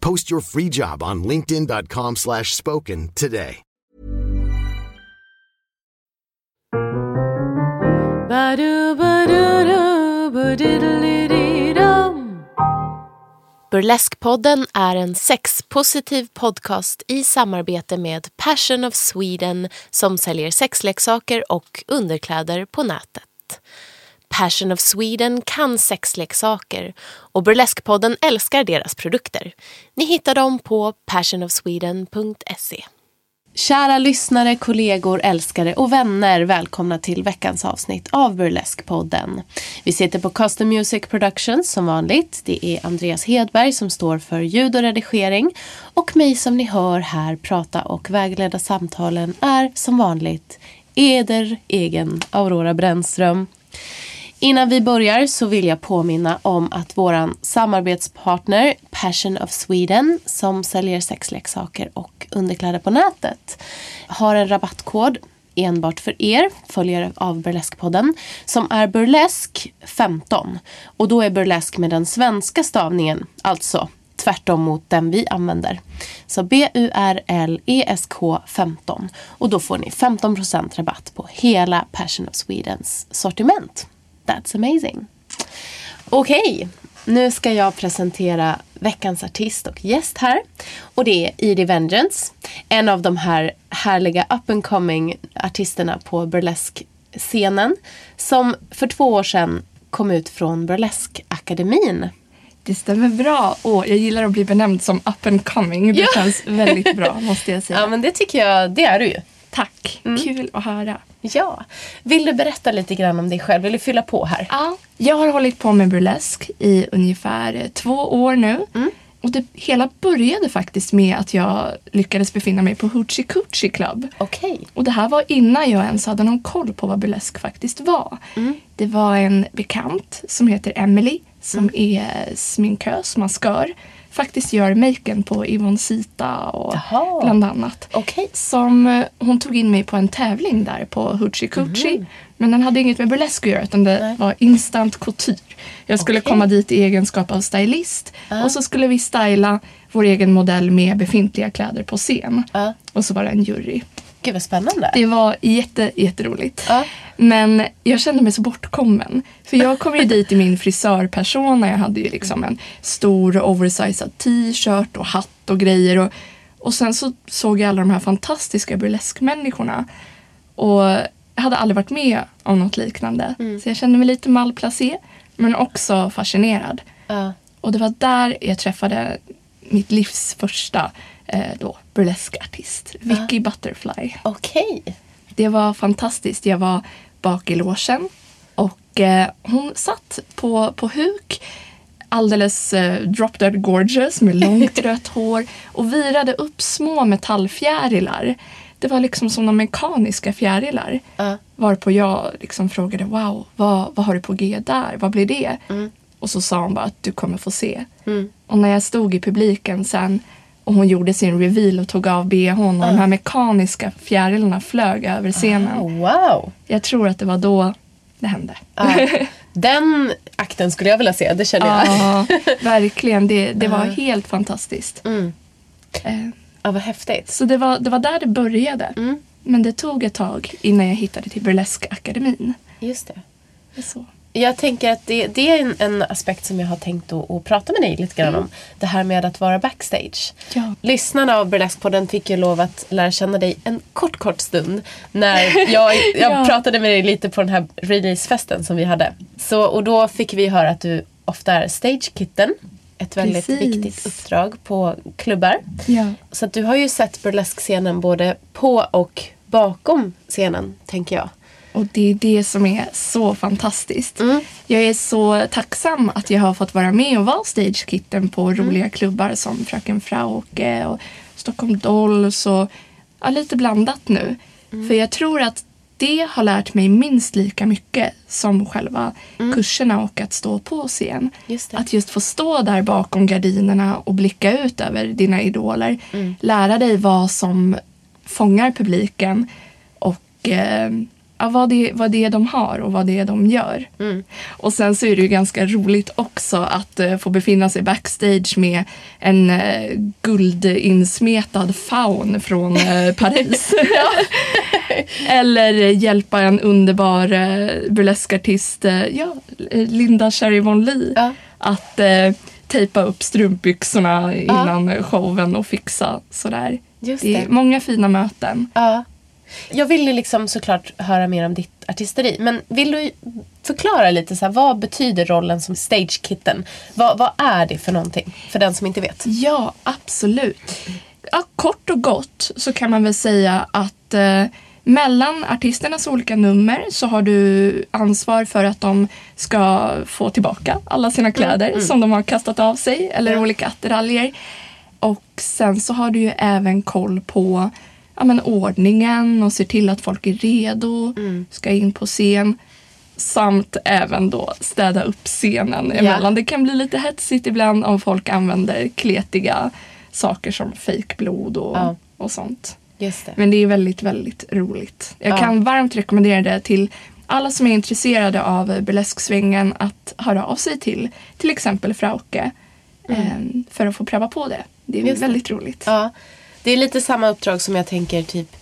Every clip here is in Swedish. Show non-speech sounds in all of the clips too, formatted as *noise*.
Post your free job on linkedin.com slash spoken today. Burleskpodden är en sexpositiv podcast i samarbete med Passion of Sweden som säljer sexleksaker och underkläder på nätet. Passion of Sweden kan sexleksaker och Burleskpodden älskar deras produkter. Ni hittar dem på passionofsweden.se. Kära lyssnare, kollegor, älskare och vänner. Välkomna till veckans avsnitt av Burleskpodden. Vi sitter på Custom Music Productions som vanligt. Det är Andreas Hedberg som står för ljud och redigering. Och mig som ni hör här prata och vägleda samtalen är som vanligt eder egen Aurora Brännström. Innan vi börjar så vill jag påminna om att vår samarbetspartner Passion of Sweden som säljer sexleksaker och underkläder på nätet har en rabattkod enbart för er, följare av Burleskpodden, som är Burlesk15. Och då är Burlesk med den svenska stavningen, alltså tvärtom mot den vi använder. Så B-U-R-L-E-S-K 15. Och då får ni 15% rabatt på hela Passion of Swedens sortiment. That's amazing. Okej, okay, nu ska jag presentera veckans artist och gäst här. Och det är Edie Vengeance. En av de här härliga up and coming artisterna på burlesque-scenen. Som för två år sedan kom ut från Burlesque-akademin. Det stämmer bra. Och jag gillar att bli benämnd som up and coming. Det ja. känns väldigt bra *laughs* måste jag säga. Ja men det tycker jag, det är du ju. Tack, mm. kul att höra. Ja. Vill du berätta lite grann om dig själv? Vill du fylla på här? Ja. Jag har hållit på med burlesk i ungefär två år nu. Mm. Och det hela började faktiskt med att jag lyckades befinna mig på Hoochie Coochie Club. Okay. Och det här var innan jag ens hade någon koll på vad burlesk faktiskt var. Mm. Det var en bekant som heter Emily som mm. är sminkös, maskör faktiskt gör maken på Yvonne Sita och Jaha. bland annat. Okay. Som, eh, hon tog in mig på en tävling där på Hoochie Coochie. Mm. Men den hade inget med burlesk att göra utan det Nej. var instant couture. Jag skulle okay. komma dit i egenskap av stylist uh. och så skulle vi styla vår egen modell med befintliga kläder på scen. Uh. Och så var det en jury. Gud vad spännande. Det var jätte, jätteroligt. Uh. Men jag kände mig så bortkommen. För jag kom ju dit i min frisörpersona. Jag hade ju liksom en stor oversized t-shirt och hatt och grejer. Och, och sen så såg jag alla de här fantastiska burleskmänniskorna. Och jag hade aldrig varit med om något liknande. Mm. Så jag kände mig lite malplacé men också fascinerad. Uh. Och det var där jag träffade mitt livs första eh, då, burleskartist, Vicky uh. Butterfly. Okej. Okay. Det var fantastiskt. Jag var bak i låsen och eh, hon satt på, på huk alldeles eh, drop dead gorgeous med *laughs* långt rött hår och virade upp små metallfjärilar. Det var liksom som de mekaniska fjärilar. Uh. Varpå jag liksom frågade wow, vad, vad har du på G där? Vad blir det? Mm. Och så sa hon bara att du kommer få se. Mm. Och när jag stod i publiken sen och hon gjorde sin reveal och tog av bhn och de här mekaniska fjärilarna flög över scenen. Oh, wow! Jag tror att det var då det hände. Uh. *laughs* Den akten skulle jag vilja se, det känner jag. Ja, *laughs* verkligen. Det, det var helt fantastiskt. Mm. Uh. Ja, vad häftigt. Så det var, det var där det började. Mm. Men det tog ett tag innan jag hittade till Burlesque-akademin. Just det. Så. Jag tänker att det, det är en, en aspekt som jag har tänkt att, att prata med dig lite grann om. Det här med att vara backstage. Ja. Lyssnarna av Burlesque-podden fick ju lov att lära känna dig en kort, kort stund. När *laughs* jag, jag Ja. pratade med dig lite på den här releasefesten som vi hade. Så, och då fick vi höra att du ofta är stagekitten. Ett väldigt Precis. viktigt uppdrag på klubbar. Ja. Så du har ju sett burlesque-scenen både på och bakom scenen, tänker jag. Och det är det som är så fantastiskt. Jag är så tacksam att jag har fått vara med och vara stagekitten på roliga klubbar som Fröken Frauke och Stockholm Dolls och ja, lite blandat nu. För jag tror att det har lärt mig minst lika mycket som själva kurserna och att stå på scen. Just. Att just få stå där bakom gardinerna och blicka ut över dina idoler. Lära dig vad som fångar publiken och eh, ja, vad, det, vad det är de har och vad det är de gör. Och sen så är det ju ganska roligt också att eh, få befinna sig backstage med en eh, guldinsmetad faun från eh, *laughs* Paris. *laughs* Eller hjälpa en underbar eh, burleskartist, ja, Linda Cherry Von Lee, Ja. att tejpa upp strumpbyxorna innan showen och fixa sådär. Just det är det. många fina möten. Ja. Jag vill ju liksom såklart höra mer om ditt artisteri. Men vill du förklara lite så här, vad betyder rollen som stagekitten? Vad, vad är det för någonting? För den som inte vet. Ja, absolut. Ja, kort och gott så kan man väl säga att eh, mellan artisternas olika nummer så har du ansvar för att de ska få tillbaka alla sina kläder som de har kastat av sig eller olika attiraljer. Och sen så har du ju även koll på ja, men ordningen och ser till att folk är redo, ska in på scen. Samt även då städa upp scenen emellan. Det kan bli lite hetsigt ibland om folk använder kletiga saker som fejkblod och, Ja. och sånt. Det. Men det är väldigt, väldigt roligt. Jag Ja. kan varmt rekommendera det till alla som är intresserade av burlesksvängen att höra av sig till till exempel Frauke eh, för att få pröva på det. Det är Mm. Just det. väldigt roligt. Ja. Det är lite samma uppdrag som jag tänker typ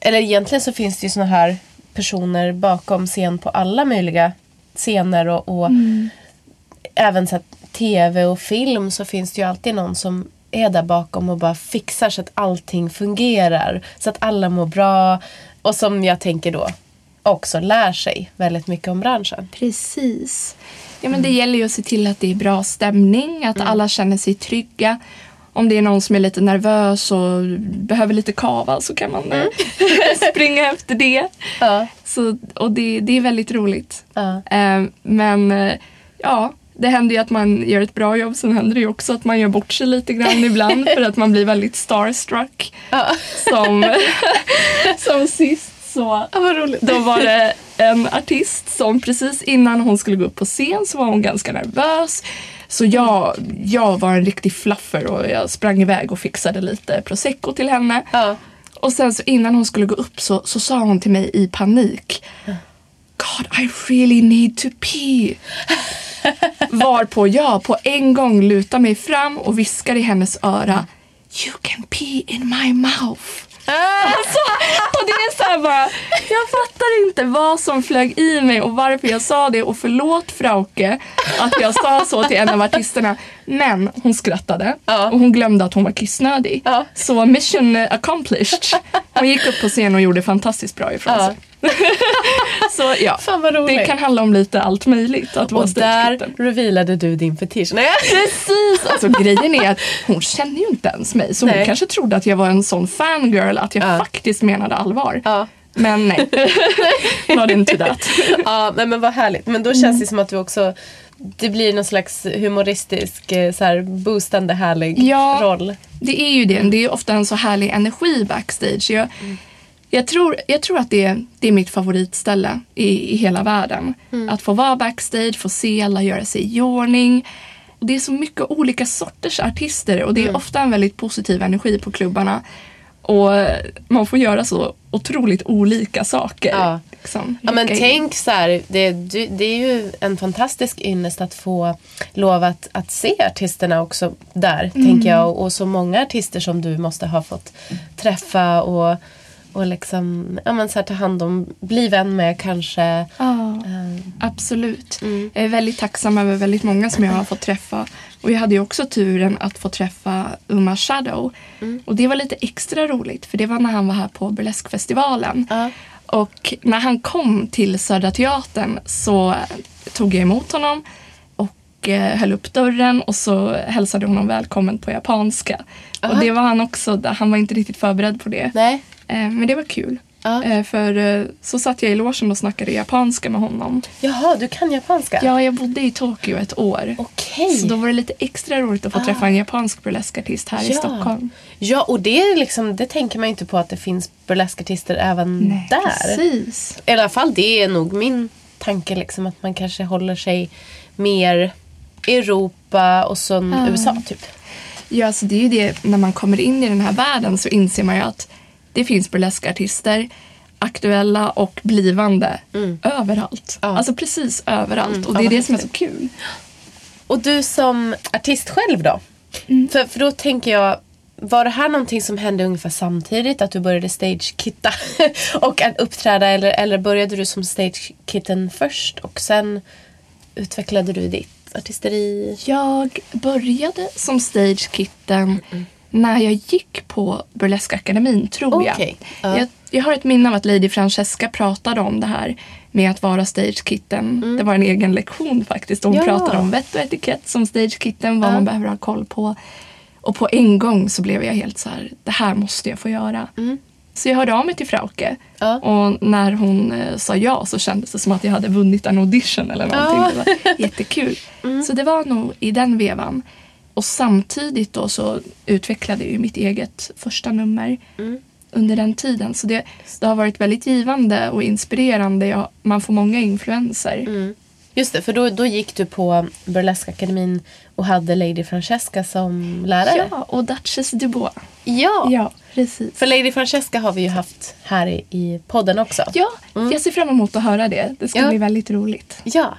Eller egentligen så finns det ju såna här personer bakom scen på alla möjliga scener och, och även så att tv och film så finns det ju alltid någon som är där bakom och bara fixar så att allting fungerar. Så att alla mår bra. Och som jag tänker då också lär sig väldigt mycket om branschen. Precis. Ja, men Det gäller ju att se till att det är bra stämning, att alla känner sig trygga. Om det är någon som är lite nervös och behöver lite kava så kan man eh, *laughs* *laughs* springa efter det. Ja. Så, och det, det är väldigt roligt. Ja. Eh, men eh, ja, det händer ju att man gör ett bra jobb. Sen händer det ju också att man gör bort sig lite grann *laughs* ibland för att man blir väldigt starstruck. Ja. Som, som sist så då var det en artist som precis innan hon skulle gå upp på scen så var hon ganska nervös. Så jag, jag var en riktig fluffer och jag sprang iväg och fixade lite prosecco till henne. Ja. Och sen så innan hon skulle gå upp så, så sa hon till mig i panik God, I really need to pee. *laughs* Varpå jag på en gång lutar mig fram och viskar i hennes öra You can pee in my mouth. Alltså, och det är så här bara, jag fattar inte vad som flög i mig och varför jag sa det och förlåt Frauke att jag sa så till en av artisterna. Men hon skrattade och hon glömde att hon var kissnödig. Så mission accomplished. Hon gick upp på scen och gjorde fantastiskt bra ifrån sig. *laughs* så ja, det kan handla om lite allt möjligt att vara Och där revealade du din fetisch. Nej. *laughs* Precis! Alltså grejen är att hon känner ju inte ens mig. Så Nej. hon kanske trodde att jag var en sån fangirl att jag Ja. faktiskt menade allvar. Ja. Men nej. *laughs* Not into that. Ja, nej, men vad härligt. Men då känns det som att du också det blir någon slags humoristisk, eh, så här, boostande härlig Ja. roll. Det är ju det. Det är ofta en så härlig energi backstage. Jag, jag, tror, jag tror att det är, det är mitt favoritställe i, i hela världen. Att få vara backstage, få se alla göra sig i ordning. Det är så mycket olika sorters artister och det är ofta en väldigt positiv energi på klubbarna. Och man får göra så otroligt olika saker. Ja. Liksom, Ja, men in. tänk så här, det, det är ju en fantastisk ynnest att få lov att, att se artisterna också där, tänker jag. Och, och så många artister som du måste ha fått träffa och, och liksom, ja, men så här, ta hand om, bli vän med kanske. Ja, Eh, absolut. Jag är väldigt tacksam över väldigt många som jag har fått träffa. Och jag hade ju också turen att få träffa Uma Shadow. Och det var lite extra roligt för det var när han var här på Burleskfestivalen. Ja. Och när han kom till Södra Teatern så tog jag emot honom och eh, höll upp dörren och så hälsade honom välkommen på japanska. Och det var han också, han var inte riktigt förberedd på det. nej. Eh, Men det var kul. Ja. Eh, För så satt jag i logen och snackade japanska med honom. Jaha, du kan japanska? Ja, jag bodde i Tokyo ett år. Okej. Så då var det lite extra roligt att få träffa en japansk burleskartist här i Ja. Stockholm. Ja, och det, är liksom, det tänker man ju inte på att det finns burleskartister även där. Precis. I alla fall det är nog min tanke liksom att man kanske håller sig mer Europa och så USA typ. Ja, alltså det är ju det, när man kommer in i den här världen så inser man ju att det finns burleskartister, aktuella och blivande, överallt. Ja. Alltså precis överallt. och ja, det är vad det som är så kul. Och du som artist själv då? För, för då tänker jag, var det här någonting som hände ungefär samtidigt? Att du började stagekitta *laughs* och att uppträda? Eller, eller började du som stagekitten först och sen utvecklade du ditt artisteri? Jag började som stagekitten när jag gick på Burleskakademin, tror jag. Okej, ja. jag. Jag har ett minne av att Lady Francesca pratade om det här med att vara stagekitten. Det var en egen lektion faktiskt. Hon Mm. Ja. pratade om vett och etikett som stagekitten, vad Ja. man behöver ha koll på. Och på en gång så blev jag helt så här, det här måste jag få göra. Så jag hörde av mig till Frauke. Mm. Ja. Och när hon eh, sa ja så kändes det som att jag hade vunnit en audition eller någonting. Ja. Det var *laughs* jättekul. Så det var nog i den vevan. Och samtidigt då så utvecklade jag ju mitt eget första nummer under den tiden. Så det, det har varit väldigt givande och inspirerande. Jag, man får många influenser. Just det, för då, då gick du på Burleskakademin och hade Lady Francesca som lärare. Ja, och Duchess Dubois. ja. Ja, precis. För Lady Francesca har vi ju haft här i, i podden också. Ja, jag ser fram emot att höra det. Det ska Ja. bli väldigt roligt. Ja.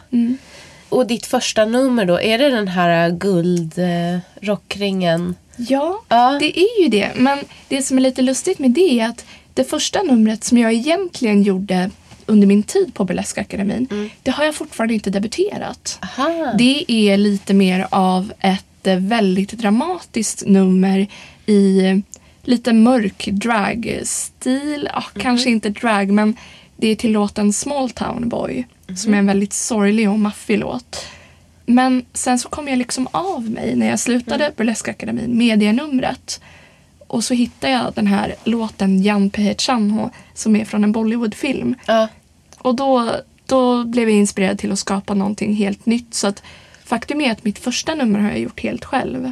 Och ditt första nummer då, är det den här guldrockringen? Ja, Ja. det är ju det. Men det som är lite lustigt med det är att det första numret som jag egentligen gjorde under min tid på Burleskakademin, det har jag fortfarande inte debuterat. Aha. Det är lite mer av ett eh, väldigt dramatiskt nummer i lite mörk dragstil. Ja, Kanske inte drag, men det är till låten Small Town Boy som är en väldigt sorglig och maffig låt. Men sen så kom jag liksom av mig när jag slutade Burleskakademin med det numret. Och så hittade jag den här låten Jan Pehechanho som är från en Bollywoodfilm. Ja. Och då, då blev jag inspirerad till att skapa någonting helt nytt. Så att faktum är att mitt första nummer har jag gjort helt själv.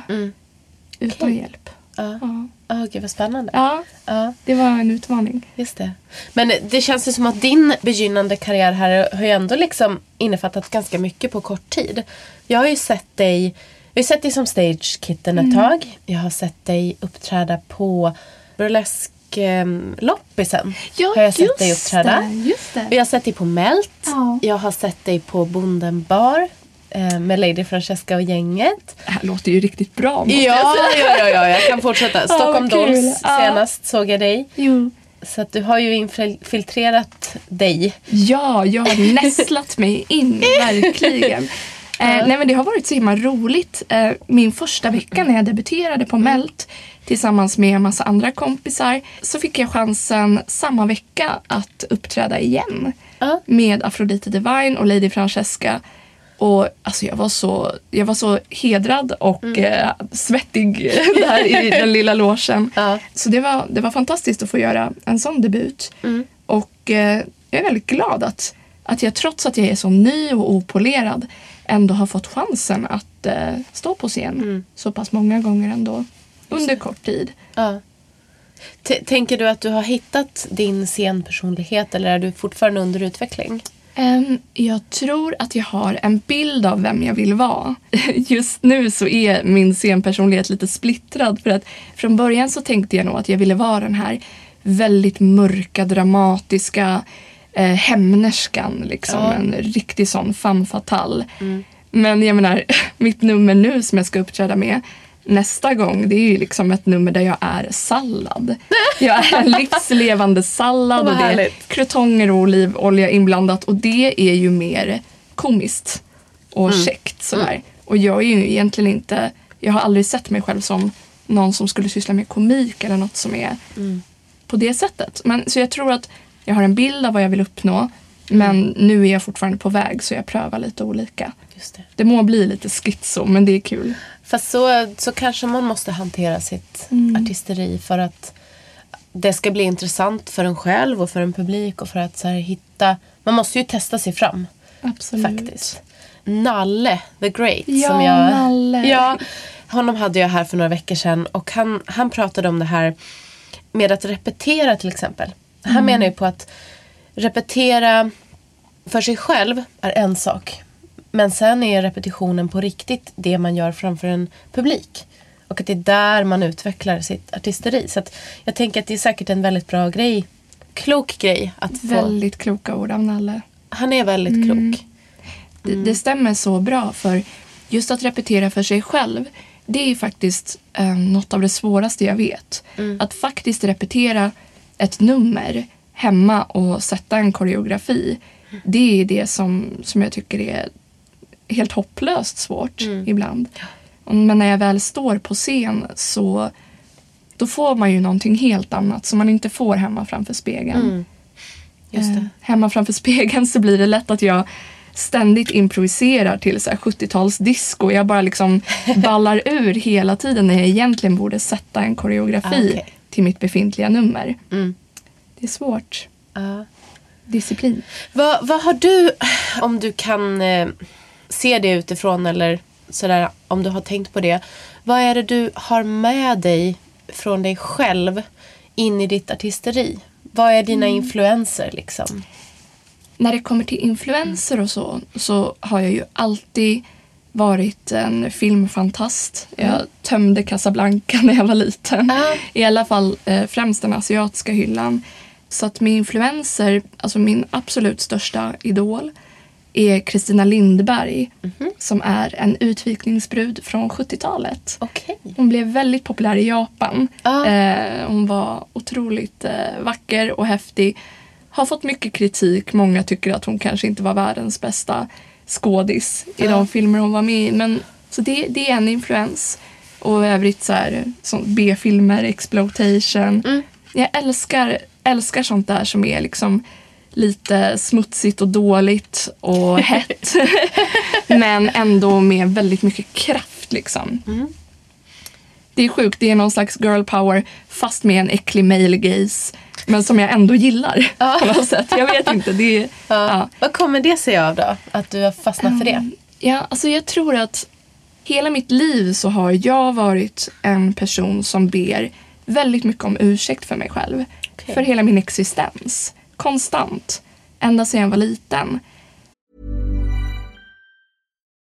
Utan Okej. hjälp. Ja. Ja. Oh, gud vad spännande. ja, Ja, det var en utmaning. just det. Men det känns ju som att din begynnande karriär här har ju ändå liksom innefattat ganska mycket på kort tid. Jag har ju sett dig, jag har sett dig som stagekitten ett tag. Jag har sett dig uppträda på burleskloppisen. Ja, har jag sett dig uppträda. det, just det. Jag har sett dig på Melt. Ja. Jag har sett dig på Bonden bar. eh, Med Lady Francesca och gänget. Det här låter ju riktigt bra Ja, ja, ja, ja, jag kan fortsätta. *laughs* Stockholm kul. Dolls senast såg jag dig. Jo. Så att du har ju infiltrerat dig. Ja, jag har nästlat mig in, *laughs* verkligen. Eh, nej men det har varit så himla roligt. Eh, min första vecka när jag debuterade på Melt tillsammans med en massa andra kompisar så fick jag chansen samma vecka att uppträda igen Ja. med Aphrodite Divine och Lady Francesca. Och alltså jag var så, jag var så hedrad och eh, svettig *laughs* där i den lilla. Ja. Så det var, det var fantastiskt att få göra en sån debut. Och eh, jag är väldigt glad att, att jag trots att jag är så ny och opolerad ändå har fått chansen att eh, stå på scen så pass många gånger ändå. Under kort tid. Ja. T- Tänker du att du har hittat din scenpersonlighet eller är du fortfarande under utveckling? Em, jag tror att jag har en bild av vem jag vill vara. *laughs* Just nu så är min scenpersonlighet lite splittrad. För att från början så tänkte jag nog att jag ville vara den här väldigt mörka, dramatiska eh, hämnerskan. Liksom. Ja. En riktig sån femme fatale. Men jag menar, *laughs* mitt nummer nu som jag ska uppträda med nästa gång det är ju liksom ett nummer där jag är sallad. *laughs* Jag är en livslevande sallad och det är krutonger och olivolja inblandat och det är ju mer komiskt och Mm. käckt sådär. Och jag är ju egentligen inte, jag har aldrig sett mig själv som någon som skulle syssla med komik eller något som är Mm. på det sättet. Men, så jag tror att jag har en bild av vad jag vill uppnå men nu är jag fortfarande på väg så jag prövar lite olika. Just det. Det må bli lite schizo men det är kul. Fast så, så kanske man måste hantera sitt Mm. artisteri för att det ska bli intressant för en själv och för en publik och för att så här, hitta... Man måste ju testa sig fram Absolut. faktiskt. Nalle the Great. Ja, som jag, Nalle. Ja, honom hade jag här för några veckor sedan och han, han pratade om det här med att repetera till exempel. Han Mm. menar ju på att repetera för sig själv är en sak. Men sen är repetitionen på riktigt det man gör framför en publik. Och att det är där man utvecklar sitt artisteri. Så jag tänker att det är säkert en väldigt bra grej. Klok grej att få. Väldigt kloka ord av Nalle. Han är väldigt Mm. klok. Det, det stämmer så bra för just att repetera för sig själv det är faktiskt eh, något av det svåraste jag vet. Att faktiskt repetera ett nummer hemma och sätta en koreografi. Det är det som, som jag tycker är helt hopplöst svårt ibland. Och- Men när jag väl står på scen så då får man ju någonting helt annat som man inte får hemma framför spegeln. Just Eh, det. hemma framför spegeln så blir det lätt att jag ständigt improviserar till så här 70-talsdisco. Jag bara liksom *laughs* ballar ur hela tiden när jag egentligen borde sätta en koreografi Ah, okej. Till mitt befintliga nummer. Mm. Det är svårt. Ja. Disciplin. Vad, vad har du, om du kan eh, se det utifrån eller sådär, om du har tänkt på det. Vad är det du har med dig från dig själv in i ditt artisteri? Vad är dina influenser liksom? När det kommer till influenser och så, så har jag ju alltid varit en filmfantast. Jag tömde Casablanca *laughs* när jag var liten. Ah. I alla fall eh, främst den asiatiska hyllan. Så att med influenser, alltså min absolut största idol är Kristina Lindberg som är en utvikningsbrud från 70-talet. Okej. Hon blev väldigt populär i Japan. Eh, hon var otroligt eh, vacker och häftig. Har fått mycket kritik. Många tycker att hon kanske inte var världens bästa skådis i de filmer hon var med i. Men, så det, det är en influens. Och i övrigt så här, B-filmer, exploitation. Jag älskar, älskar sånt där som är liksom lite smutsigt och dåligt och hett. *laughs* Men ändå med väldigt mycket kraft liksom. Det är sjukt, det är någon slags girl power fast med en äcklig male gaze. Men som jag ändå gillar *laughs* på något sätt. Jag vet inte. Det är, ja. Vad kommer det sig av då? Att du har fastnat för det? Ja, alltså jag tror att hela mitt liv så har jag varit en person som ber väldigt mycket om ursäkt för mig själv. Okej. För hela min existens. Konstant. Ända sedan jag var liten.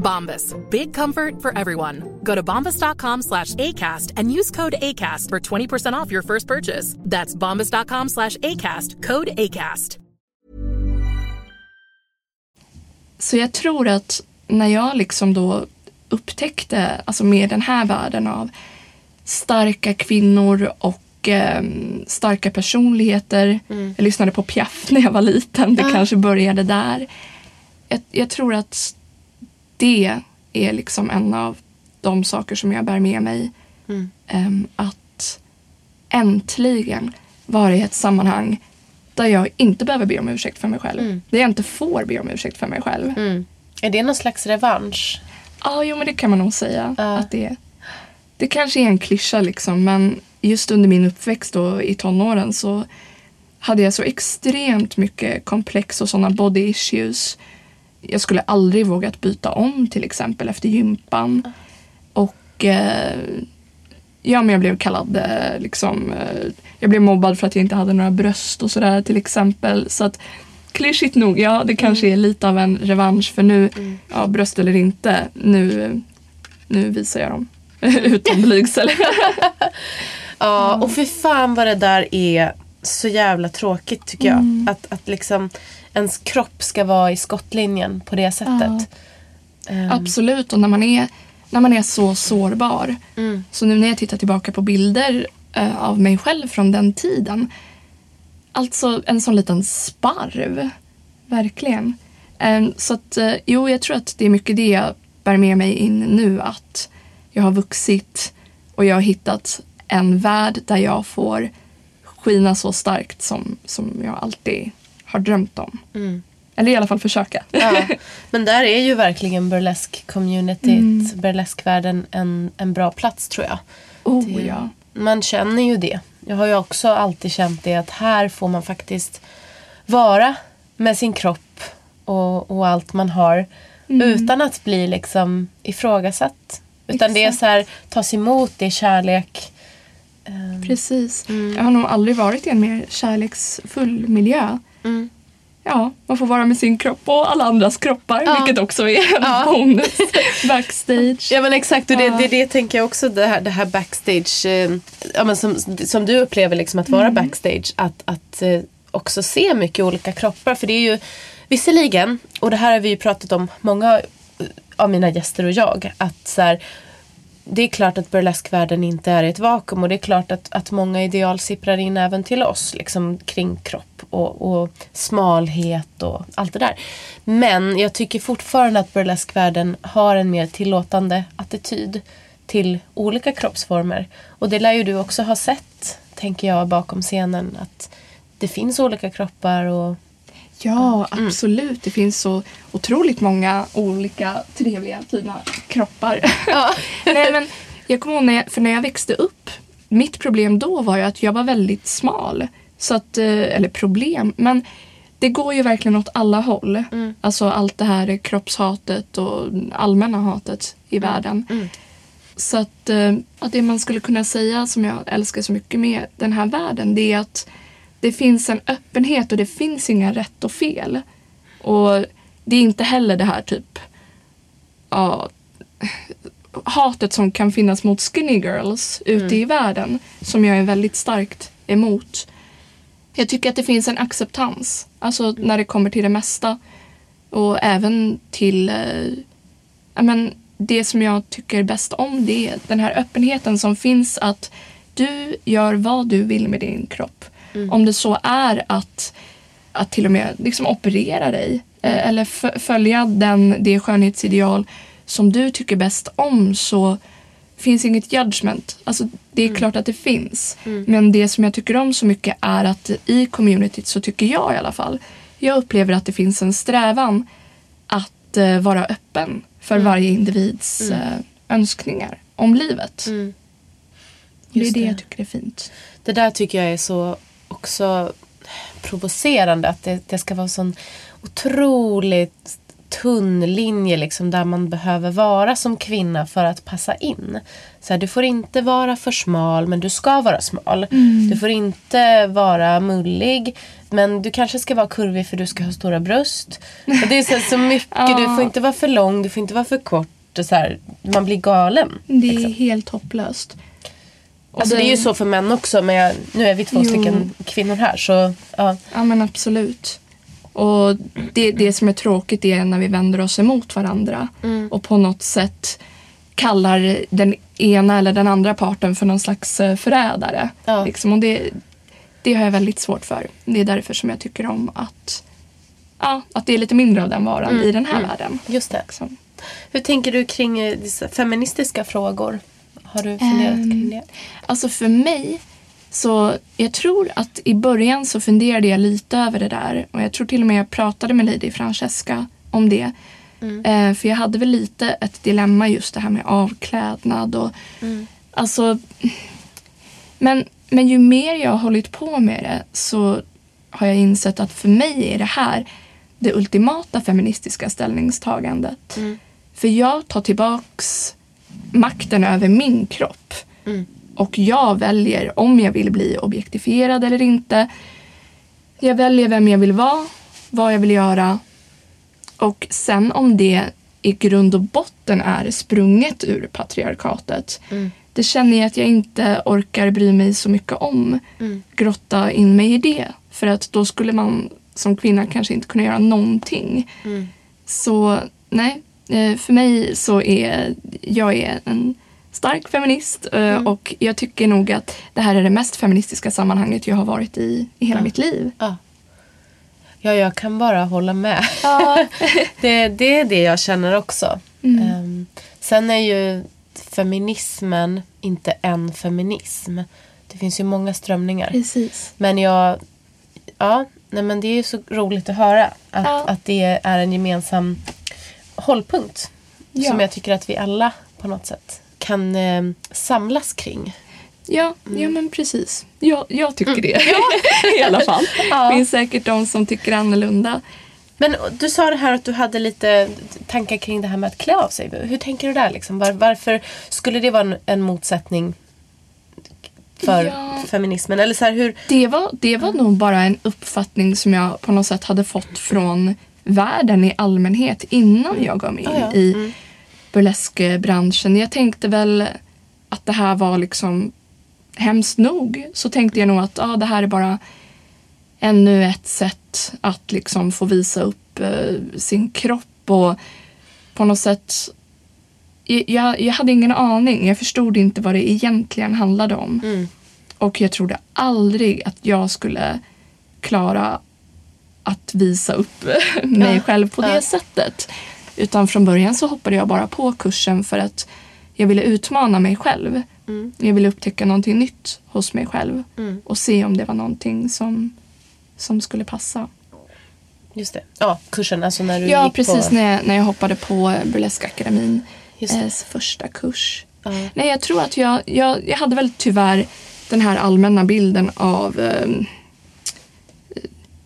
Bombas. Big comfort for everyone. Go to bombas.com slash ACAST and use code ACAST for 20% off your first purchase. That's bombas.com slash ACAST. Code ACAST. så jag tror att när jag liksom då upptäckte, alltså med den här världen av starka kvinnor och eh, starka personligheter. Jag lyssnade på Piaf när jag var liten. Det kanske började där. Jag, jag tror att det är liksom en av de saker som jag bär med mig. Ehm, att äntligen vara i ett sammanhang där jag inte behöver be om ursäkt för mig själv. Där jag inte får be om ursäkt för mig själv. Är det någon slags revansch? Ja, jo men det kan man nog säga att det är. Det kanske är en klyscha liksom men just under min uppväxt då, i tonåren så hade jag så extremt mycket komplex och sådana body issues. Jag skulle aldrig vågat byta om till exempel efter gympan. Och eh, ja, men jag blev kallad eh, liksom, eh, jag blev mobbad för att jag inte hade några bröst och sådär till exempel. Så att klyschigt nog, ja det kanske är lite av en revansch för nu, ja bröst eller inte, nu, nu visar jag dem. *laughs* Utan blygsel. *laughs* Ja, och för fan vad det där är så jävla tråkigt tycker jag. Att, att liksom ens kropp ska vara i skottlinjen på det sättet. Ehm, Absolut, och när man är, när man är så sårbar. Så nu när jag tittar tillbaka på bilder eh, av mig själv från den tiden. Alltså en sån liten sparv. Verkligen. Em, så att, eh, jo, jag tror att det är mycket det jag bär med mig in nu. Att jag har vuxit och jag har hittat en värld där jag får skina så starkt som, som jag alltid har drömt om. Eller i alla fall försöka. Ja, *laughs* men där är ju verkligen burlesk-communityt, burleskvärlden en, en bra plats tror jag. oh Det- ja. Man känner ju det. Jag har ju också alltid känt det att här får man faktiskt vara med sin kropp och, och allt man har utan att bli liksom ifrågasatt. Utan det är så här, tas emot, det är kärlek. Ehm, Precis. Jag har nog aldrig varit i en mer kärleksfull miljö. Ja, man får vara med sin kropp och alla andras kroppar, vilket också är en bonus *laughs* backstage. Ja men exakt och det, Ja. det, det tänker jag också det här, det här backstage. Eh, ja, men som, som du upplever liksom att vara backstage. Att, att eh, också se mycket olika kroppar. För det är ju visserligen, och det här har vi ju pratat om många eh, av mina gäster och jag. Att så här, det är klart att burleskvärlden inte är ett vakuum och det är klart att, att många ideal sipprar in även till oss liksom, kring kropp och, och smalhet och allt det där. Men jag tycker fortfarande att burleskvärlden har en mer tillåtande attityd till olika kroppsformer. Och det lär ju du också ha sett, tänker jag, bakom scenen. Att det finns olika kroppar och Ja, absolut. Det finns så otroligt många olika trevliga, fina kroppar. *laughs* Nej, men jag kommer ihåg när jag, för när jag växte upp. Mitt problem då var ju att jag var väldigt smal. Så att, eh, eller problem, men det går ju verkligen åt alla håll. Alltså allt det här kroppshatet och allmänna hatet i världen. Så att, eh, att det man skulle kunna säga som jag älskar så mycket med den här världen det är att det finns en öppenhet och det finns inga rätt och fel. Och det är inte heller det här typ ja, hatet som kan finnas mot skinny girls ute i världen som jag är väldigt starkt emot. Jag tycker att det finns en acceptans, alltså när det kommer till det mesta. Och även till eh, men det som jag tycker bäst om det är den här öppenheten som finns att du gör vad du vill med din kropp. Om det så är att, att till och med liksom operera dig eh, eller f- följa den, det skönhetsideal som du tycker bäst om så finns inget judgment. Alltså, det är klart att det finns. Men det som jag tycker om så mycket är att i communityt så tycker jag i alla fall. Jag upplever att det finns en strävan att eh, vara öppen för varje individs eh, önskningar om livet. det är det det. jag tycker är fint. Det där tycker jag är så också provocerande. Att det, det ska vara sån otroligt tunn linje liksom, där man behöver vara som kvinna för att passa in. Så här, du får inte vara för smal men du ska vara smal. Du får inte vara mullig men du kanske ska vara kurvig för du ska ha stora bröst. Och det är så, så mycket, *laughs* du får inte vara för lång, du får inte vara för kort. Och så här, man blir galen. Det är liksom. helt hopplöst. Och Alltså det är ju så för män också men jag, nu är vi två Jo. stycken kvinnor här så ja. Ja men absolut. Och det, det som är tråkigt är när vi vänder oss emot varandra och på något sätt kallar den ena eller den andra parten för någon slags eh, förrädare. Ja. Liksom. Och det, det har jag väldigt svårt för. Det är därför som jag tycker om att, ja, att det är lite mindre av den varan i den här världen. Just det. Liksom. Hur tänker du kring eh, feministiska frågor? Har du funderat Ehm, kring det? Alltså för mig, så jag tror att i början så funderade jag lite över det där. Och jag tror till och med jag pratade med Lady Francesca om det. Eh, för jag hade väl lite ett dilemma just det här med avklädnad och alltså men, men ju mer jag har hållit på med det så har jag insett att för mig är det här det ultimata feministiska ställningstagandet. För jag tar tillbaks makten över min kropp. Och jag väljer om jag vill bli objektifierad eller inte. Jag väljer vem jag vill vara, vad jag vill göra. Och sen om det i grund och botten är sprunget ur patriarkatet. Det känner jag att jag inte orkar bry mig så mycket om. Grotta in mig i det. För att då skulle man som kvinna kanske inte kunna göra någonting. Så nej, för mig så är jag är en stark feminist eh, och jag tycker nog att det här är det mest feministiska sammanhanget jag har varit i i hela mitt liv. Ja. ja, jag kan bara hålla med. *laughs* det, det är det jag känner också. Ehm, sen är ju feminismen inte en feminism. Det finns ju många strömningar. Precis. Men jag... Ja, nej men det är ju så roligt att höra att, Ja. att det är en gemensam hållpunkt. Ja. Som jag tycker att vi alla på något sätt kan eh, samlas kring. Ja, ja men precis. Jag, jag tycker det *laughs* i alla fall. *laughs* Ja. Det finns säkert de som tycker annorlunda. Men du sa det här att du hade lite tankar kring det här med att klä av sig. Hur tänker du där? Liksom? Var, varför skulle det vara en, en motsättning för Ja. feminismen? Eller så här, hur... Det var, det var nog bara en uppfattning som jag på något sätt hade fått från världen i allmänhet innan jag gav mig in Ah, ja. i burleskbranschen. Jag tänkte väl att det här var liksom hemskt nog. Så tänkte jag nog att ah, det här är bara ännu ett sätt att liksom få visa upp eh, sin kropp och på något sätt jag, jag hade ingen aning. Jag förstod inte vad det egentligen handlade om. Och jag trodde aldrig att jag skulle klara att visa upp *laughs* mig själv på det sättet. Utan från början så hoppade jag bara på kursen för att jag ville utmana mig själv. Jag ville upptäcka någonting nytt hos mig själv och se om det var någonting som, som skulle passa. Just det. Ja, kursen. Alltså när du Ja, gick precis på... när jag, när jag hoppade på Burleskakademin. Eh, första kurs. Ja. Nej, jag tror att jag, jag, jag hade väl tyvärr den här allmänna bilden av eh,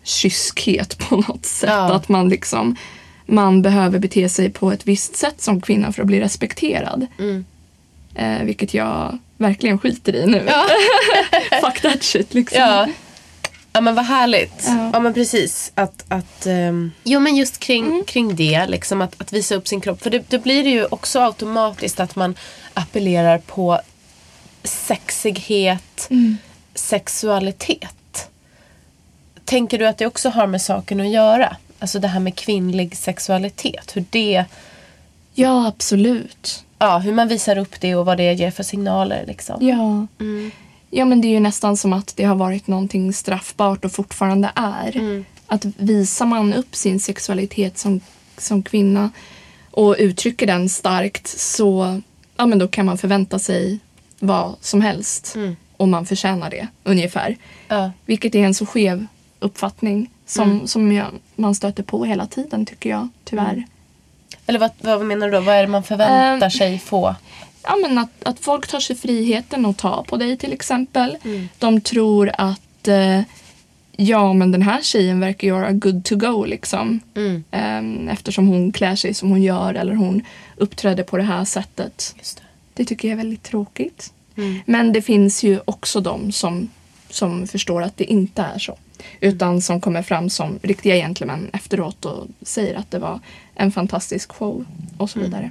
kyskhet på något sätt. Ja. Att man liksom man behöver bete sig på ett visst sätt som kvinna för att bli respekterad. Mm. Eh, vilket jag verkligen skiter i nu. *laughs* Fuck that shit liksom. Ja. Ja men vad härligt. Ja, Ja. men precis. Att, att, ehm, Jo men just kring, Mm. kring det, liksom att, att visa upp sin kropp. För det, det blir det ju också automatiskt att man appellerar på sexighet, Mm. sexualitet. Tänker du att det också har med saken att göra? Alltså det här med kvinnlig sexualitet. Hur det, ja, absolut. ja hur man visar upp det och vad det ger för signaler liksom. Ja. ja, men det är ju nästan som att det har varit någonting straffbart och fortfarande är. Att visar man upp sin sexualitet som, som kvinna och uttrycker den starkt så ja, men då kan man förvänta sig vad som helst. Och man förtjänar det, ungefär. Ja. Vilket är en så skev uppfattning som, som jag, man stöter på hela tiden, tycker jag. Tyvärr. Eller vad, vad menar du då? Vad är det man förväntar Ehm, sig få? Ja, men att, att folk tar sig friheten att ta på dig till exempel. De tror att eh, ja, men den här tjejen verkar göra good to go liksom. Ehm, eftersom hon klär sig som hon gör eller hon uppträder på det här sättet. Det. Det tycker jag är väldigt tråkigt. Men det finns ju också de som, som förstår att det inte är så. Utan som kommer fram som riktiga gentlemän efteråt och säger att det var en fantastisk show och så vidare.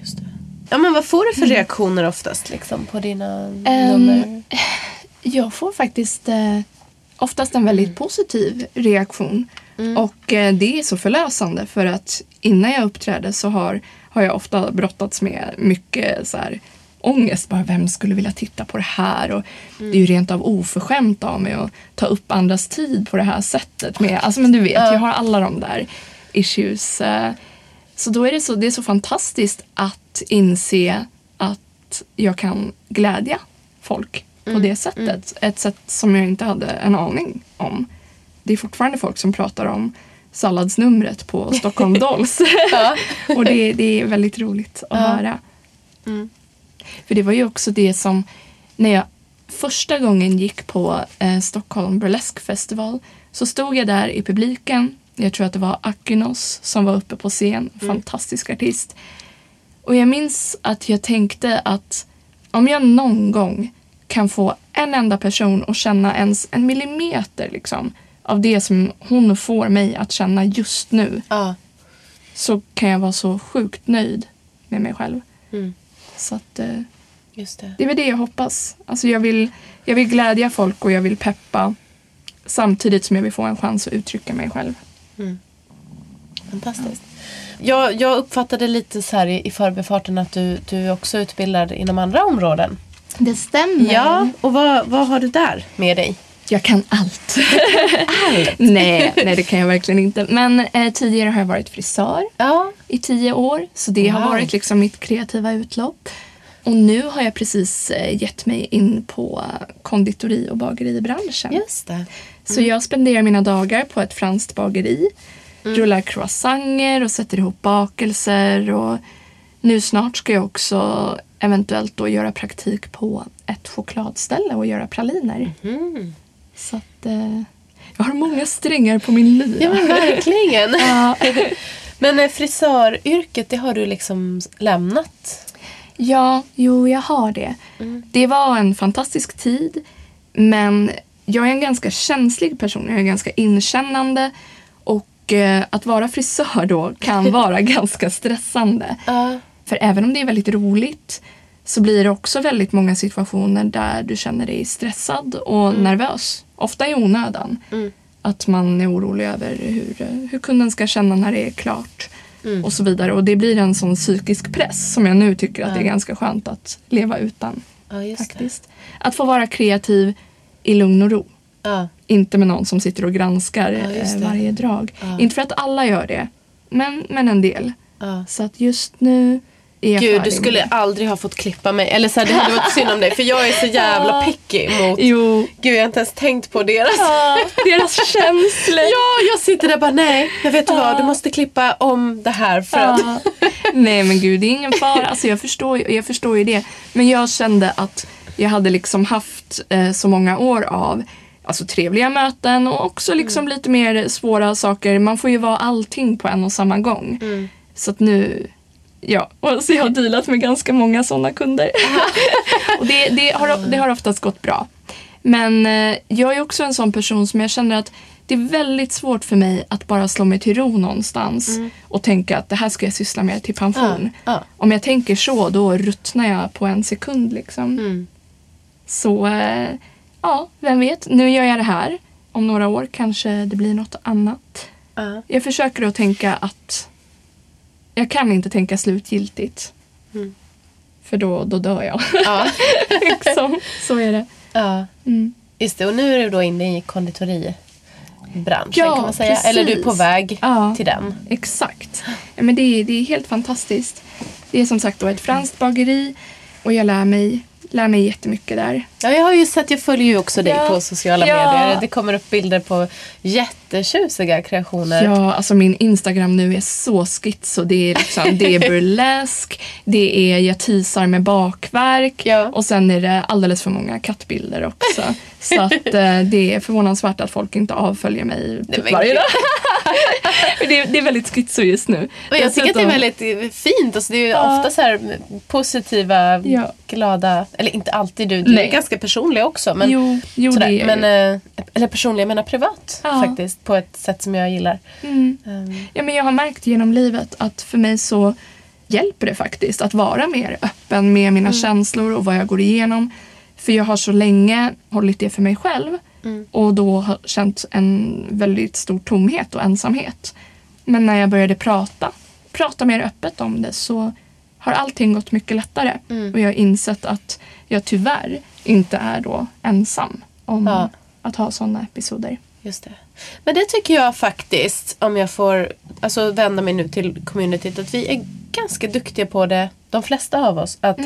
Just det. Ja, men vad får du för reaktioner oftast liksom, på dina Ehm, nummer? *sighs* Jag får faktiskt eh, oftast en väldigt positiv reaktion. Och eh, det är så förlösande för att innan jag uppträder så har, har jag ofta brottats med mycket så här, ångest. Bara, vem skulle vilja titta på det här? Och Det är ju rent av oförskämt av mig att ta upp andras tid på det här sättet. Med, alltså, men du vet, jag har alla de där issues. eh, Så då är det så, det är så fantastiskt att inse att jag kan glädja folk på det sättet. Ett sätt som jag inte hade en aning om. Det är fortfarande folk som pratar om salladsnumret på Stockholm *laughs* Dolls. *laughs* och det, det är väldigt roligt att höra. För det var ju också det som, när jag första gången gick på eh, Stockholm Burlesque Festival så stod jag där i publiken. Jag tror att det var Akinos som var uppe på scen. Fantastisk artist. Och jag minns att jag tänkte att om jag någon gång kan få en enda person att känna ens en millimeter liksom, av det som hon får mig att känna just nu Ja. så kan jag vara så sjukt nöjd med mig själv. Mm. Så att, eh, Just det. det är väl det jag hoppas. Alltså jag, vill, jag vill glädja folk och jag vill peppa samtidigt som jag vill få en chans att uttrycka mig själv. Fantastiskt. Jag, jag uppfattade lite så här i, i förbifarten att du, du är också utbildad inom andra områden. Det stämmer. Ja, och vad, vad har du där med dig? Jag kan allt. nej, nej, det kan jag verkligen inte. Men eh, tidigare har jag varit frisör Ja. i tio år. Så det har Wow. varit liksom mitt kreativa utlopp. Och nu har jag precis eh, gett mig in på konditori och bageribranschen. Just det. Så jag spenderar mina dagar på ett franskt bageri. Rullar croissanter och sätter ihop bakelser. Och nu snart ska jag också eventuellt då göra praktik på ett chokladställe och göra praliner. Så att eh, jag har många strängar på min lyra. Ja, men verkligen. *laughs* Ja. *laughs* Men eh, frisöryrket, det har du liksom lämnat? Ja, jo, jag har det. Det var en fantastisk tid. Men jag är en ganska känslig person. Jag är ganska inkännande. Och eh, att vara frisör då kan *laughs* vara ganska stressande. Ja. För även om det är väldigt roligt så blir det också väldigt många situationer där du känner dig stressad och nervös. Ofta i onödan. Att man är orolig över hur, hur kunden ska känna när det är klart. Och så vidare. Och det blir en sån psykisk press som jag nu tycker att det är ganska skönt att leva utan. Ja, faktiskt. Att få vara kreativ i lugn och ro. Ja. Inte med någon som sitter och granskar Ja, eh, det. varje drag. Inte för att alla gör det, men, men en del. Så att just nu Gud, du skulle aldrig ha fått klippa mig. Eller så här, det hade varit synd om dig. För jag är så jävla *laughs* picky mot... Jo. Gud, jag har inte ens tänkt på deras... Ja, deras *laughs* känslor. Ja, jag sitter där bara nej, jag vet du vad, du måste klippa om det här för att... Ja. Nej men gud, det är ingen fara. Alltså, jag, förstår, jag förstår ju det. Men jag kände att jag hade liksom haft eh, så många år av alltså, trevliga möten och också liksom lite mer svåra saker. Man får ju vara allting på en och samma gång. Så att nu, ja, och så jag har dealat med ganska många sådana kunder. *laughs* och det, det, har, det har oftast gått bra. Men eh, jag är också en sån person som jag känner att det är väldigt svårt för mig att bara slå mig till ro någonstans och tänka att det här ska jag syssla med till pension. Ja, ja. Om jag tänker så, då ruttnar jag på en sekund. Liksom. Så, eh, ja, vem vet. Nu gör jag det här. Om några år kanske det blir något annat. Ja. Jag försöker att tänka att jag kan inte tänka slutgiltigt. För då, då dör jag. Ja. *laughs* liksom. Så är det. ja. Mm. Just det, och nu är du då inne i konditoribranschen Ja, kan man säga. precis. Eller du är på väg Ja. till den. Exakt. Ja, men det, är, det är helt fantastiskt. Det är som sagt då ett franskt bageri och jag lär mig, lär mig jättemycket där. Ja, jag har ju sett, jag följer ju också dig Ja. på sociala Ja. medier. Det kommer upp bilder på jättetjusiga kreationer. Ja, alltså min Instagram nu är så schizo. Det är, liksom, det är *laughs* burlesk, det är jag teasar med bakverk Ja. och sen är det alldeles för många kattbilder också. Så att *laughs* eh, det är förvånansvärt att folk inte avföljer mig typ varje dag. *laughs* *laughs* det, är, det är väldigt schizo just nu. Och jag tycker att det är väldigt fint. Alltså, det är ju ofta så här positiva, Ja. glada, eller inte alltid du, du Nej. är ganska personlig också. Men, Jo, jo sådär. men, eh, Eller personlig, jag menar privat Ja. faktiskt. På ett sätt som jag gillar. Mm. Um, Ja, men jag har märkt genom livet att för mig så hjälper det faktiskt att vara mer öppen med mina känslor och vad jag går igenom. För jag har så länge hållit det för mig själv. Och då har känt en väldigt stor tomhet och ensamhet. Men när jag började prata, prata mer öppet om det så har allting gått mycket lättare. Och jag har insett att jag tyvärr inte är då ensam om Ja. att ha sådana episoder. Just det. Men det tycker jag faktiskt, om jag får alltså, vända mig nu till communityt, att vi är ganska duktiga på det, de flesta av oss. Att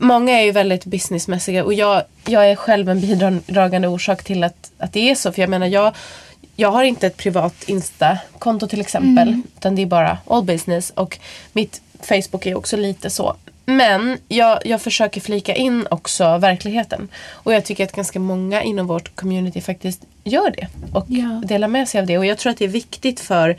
Många är ju väldigt businessmässiga och jag, jag är själv en bidragande orsak till att, att det är så. För jag menar, jag, jag har inte ett privat Insta-konto till exempel. Utan det är bara all business. Och mitt Facebook är också lite så. Men jag, jag försöker flika in också verkligheten. Och jag tycker att ganska många inom vårt community faktiskt gör det. Och Ja. delar med sig av det. Och jag tror att det är viktigt för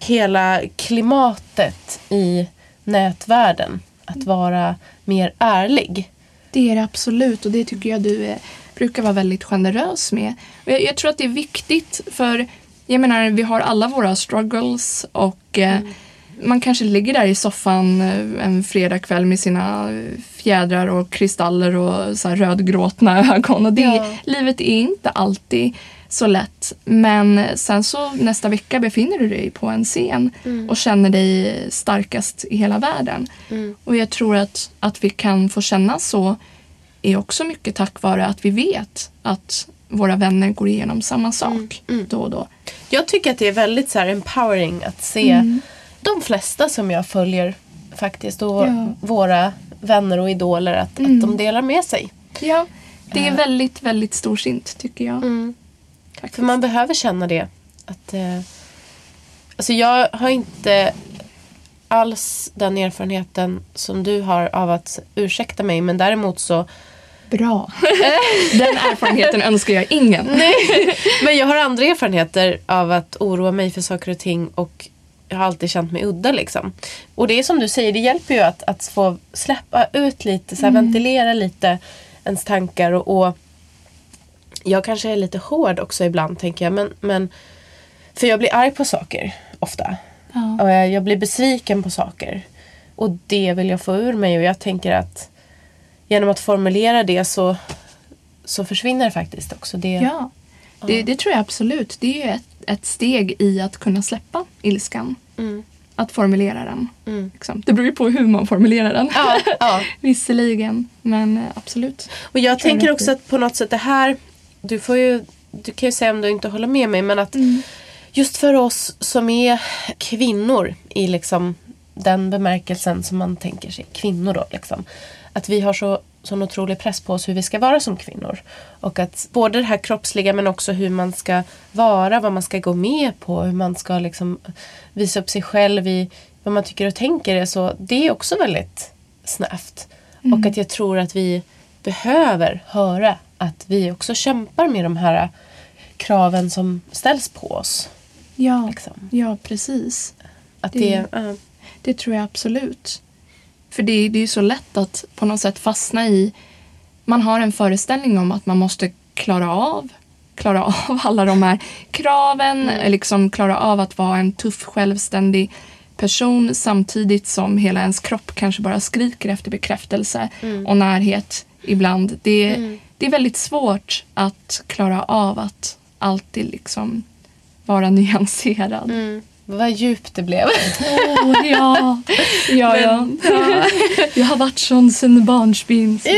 hela klimatet i nätvärlden. Att vara mer ärlig. Det är det absolut och det tycker jag du är, brukar vara väldigt generös med. Jag, jag tror att det är viktigt för jag menar vi har alla våra struggles och eh, man kanske ligger där i soffan eh, en fredagkväll med sina eh, fjädrar och kristaller och så här rödgråtna *laughs* ögon. Och det, Ja. Livet är inte alltid så lätt. Men sen så nästa vecka befinner du dig på en scen och känner dig starkast i hela världen. Och jag tror att, att vi kan få känna så är också mycket tack vare att vi vet att våra vänner går igenom samma sak då och då. Jag tycker att det är väldigt så här empowering att se de flesta som jag följer faktiskt och Ja. våra vänner och idoler att, att de delar med sig. Ja, det är väldigt, väldigt storsint tycker jag. Faktiskt. För man behöver känna det. Att, eh, alltså jag har inte alls den erfarenheten som du har av att ursäkta mig men däremot så Bra. *laughs* Den erfarenheten önskar jag ingen. Men jag har andra erfarenheter av att oroa mig för saker och ting och jag har alltid känt mig udda liksom. Och det är som du säger, det hjälper ju att, att få släppa ut lite, så här, ventilera lite ens tankar och, och jag kanske är lite hård också ibland tänker jag. Men, men för jag blir arg på saker ofta. Ja. Och jag, jag blir besviken på saker. Och det vill jag få ur mig och jag tänker att genom att formulera det så, så försvinner det faktiskt också. Det, Ja, det, det tror jag absolut. Det är ju ett, ett steg i att kunna släppa ilskan. Att formulera den. Liksom. Det beror ju på hur man formulerar den. Ja, ja. *laughs* Visserligen, men eh, absolut. Och jag jag tänker också att på något sätt det här, du får ju, du kan ju säga om du inte håller med mig, men att Mm. just för oss som är kvinnor i liksom den bemärkelsen som man tänker sig, kvinnor då liksom. Att vi har så sån otrolig press på oss hur vi ska vara som kvinnor. Och att både det här kroppsliga men också hur man ska vara, vad man ska gå med på, hur man ska liksom visa upp sig själv i vad man tycker och tänker. Är så, det är också väldigt snävt. Och att jag tror att vi behöver höra att vi också kämpar med de här kraven som ställs på oss. Ja, Liksom. ja precis. Att Det- det, ja. Det tror jag absolut. För det, det är ju så lätt att på något sätt fastna i... Man har en föreställning om att man måste klara av klara av *laughs* alla de här kraven. Liksom klara av att vara en tuff, självständig person samtidigt som hela ens kropp kanske bara skriker efter bekräftelse och närhet ibland. Det, det är väldigt svårt att klara av att alltid liksom vara *laughs* nyanserad. Vad djupt det blev. Åh, ja. Ja, ja. Jag har varit sån sen barnsben. *laughs*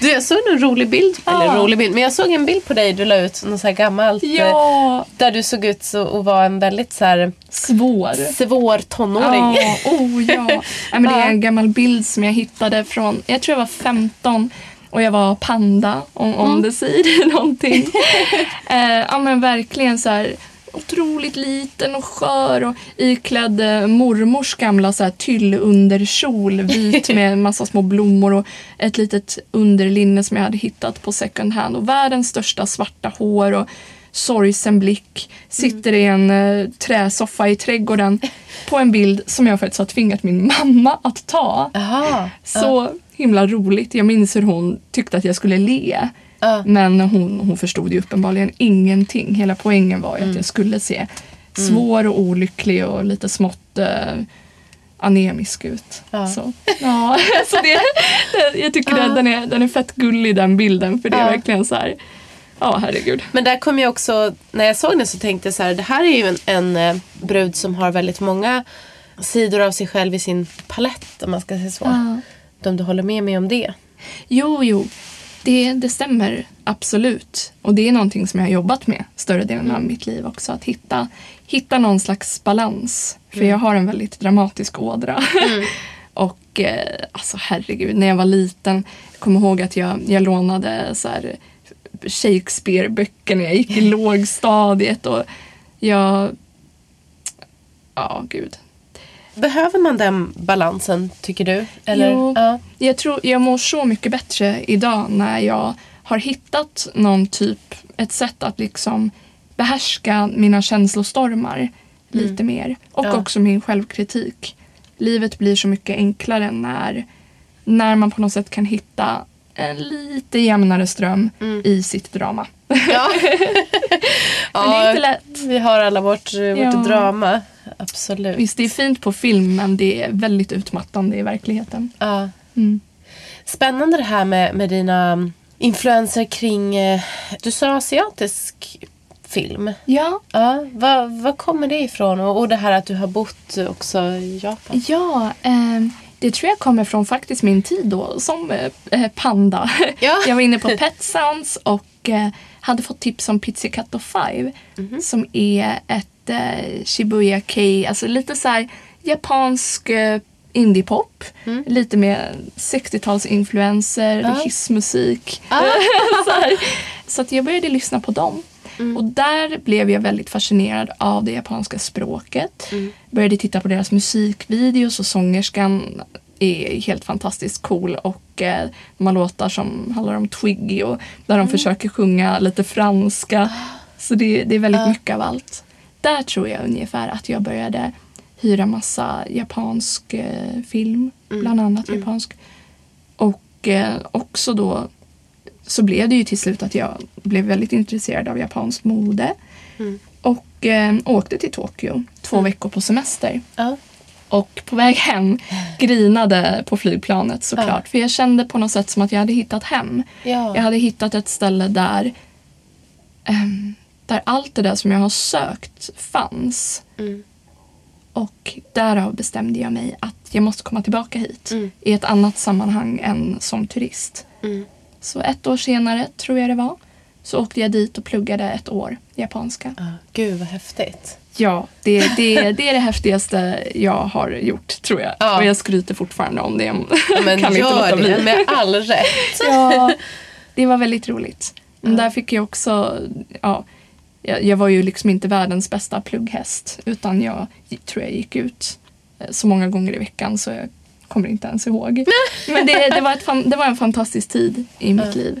Du, jag såg en rolig bild, eller Ja. rolig bild, men jag såg en bild på dig du la ut, något så här gammalt. eh, Ja, Där du såg ut så, att vara en väldigt så här svår. svår tonåring. Ja, oh ja. ja men det är en *laughs* gammal bild som jag hittade från, jag tror jag var 15 och jag var panda, om, om det säger *laughs* någonting. *laughs* eh, ja men verkligen så här otroligt liten och skör och iklädd eh, mormors gamla så här tyllunderkjol, vit med en massa små blommor och ett litet underlinne som jag hade hittat på second hand och världens största svarta hår och sorgsen blick. Sitter i en eh, träsoffa i trädgården på en bild som jag faktiskt har tvingat min mamma att ta. Jaha. Så himla roligt. Jag minns hur hon tyckte att jag skulle le. Ja. Men hon, hon förstod ju uppenbarligen ingenting. Hela poängen var ju Mm. att jag skulle se svår och olycklig och lite smått eh, anemisk ut. Ja. Så, ja, *laughs* så det, jag tycker det, den, är, den är fett gullig den bilden för det är Ja. verkligen så här Ja, herregud. Men där kom jag också, när jag såg den så tänkte jag så här, det här är ju en, en eh, brud som har väldigt många sidor av sig själv i sin palett om man ska säga så. Ja. Om du håller med mig om det. Jo, jo. Det, det stämmer absolut. Och det är någonting som jag har jobbat med större delen av mitt liv också. Att hitta, hitta någon slags balans. För jag har en väldigt dramatisk ådra. *laughs* och eh, alltså herregud, när jag var liten. Jag kommer ihåg att jag, jag lånade så här, Shakespeare-böcker när jag gick i *laughs* lågstadiet. Och jag... Ja, gud. Behöver man den balansen tycker du? Eller? Jo. Ja. Jag tror jag mår så mycket bättre idag när jag har hittat någon typ, ett sätt att liksom behärska mina känslostormar lite mer. Och Ja. också min självkritik. Livet blir så mycket enklare när, när man på något sätt kan hitta en lite jämnare ström i sitt drama. Ja. *laughs* Men det är inte lätt. Vi har alla vårt, vårt Ja. drama. Absolut. Visst, det är fint på film men det är väldigt utmattande i verkligheten. Ja. Mm. Spännande det här med, med dina mm, influenser kring, eh, du sa asiatisk film. Ja, Ja, vad, vad kommer det ifrån? Och, och det här att du har bott också i Japan. Ja, ehm, det tror jag kommer från faktiskt min tid då som eh, eh, panda. *laughs* Ja. Jag var inne på Pet Sounds och eh, hade fått tips om Pizzicato 5 som är ett eh, Shibuya Kei, alltså lite så här japansk eh, indiepop. Lite med 60-talsinfluenser, hissmusik. *laughs* så, här. så att jag började lyssna på dem. Och där blev jag väldigt fascinerad av det japanska språket. Började titta på deras musikvideos och sångerskan är helt fantastiskt cool och eh, de har låtar som handlar om Twiggy och där de försöker sjunga lite franska. Så det, det är väldigt mycket av allt. Där tror jag ungefär att jag började hyra massa japansk eh, film, bland annat japansk. Och eh, också då så blev det ju till slut att jag blev väldigt intresserad av japanskt mode. Och eh, åkte till Tokyo två veckor på semester. Och på väg hem grinade på flygplanet såklart. För jag kände på något sätt som att jag hade hittat hem. Ja. Jag hade hittat ett ställe där, ehm, där allt det där som jag har sökt fanns. Mm. Och därav bestämde jag mig att jag måste komma tillbaka hit Mm. i ett annat sammanhang än som turist. Så ett år senare, tror jag det var, så åkte jag dit och pluggade ett år japanska. Ja, Gud vad häftigt. Ja, det, det, det är det häftigaste jag har gjort, tror jag. Ja. Och jag skryter fortfarande om det. Men kan inte gör låta bli. det med all rätt. Ja, det var väldigt roligt. Men där fick jag också, ja, jag, jag var ju liksom inte världens bästa plugghäst. Utan jag tror jag gick ut eh, så många gånger i veckan så jag kommer inte ens ihåg. *laughs* Men det, det, var, ett, det var en fantastisk tid i mitt liv.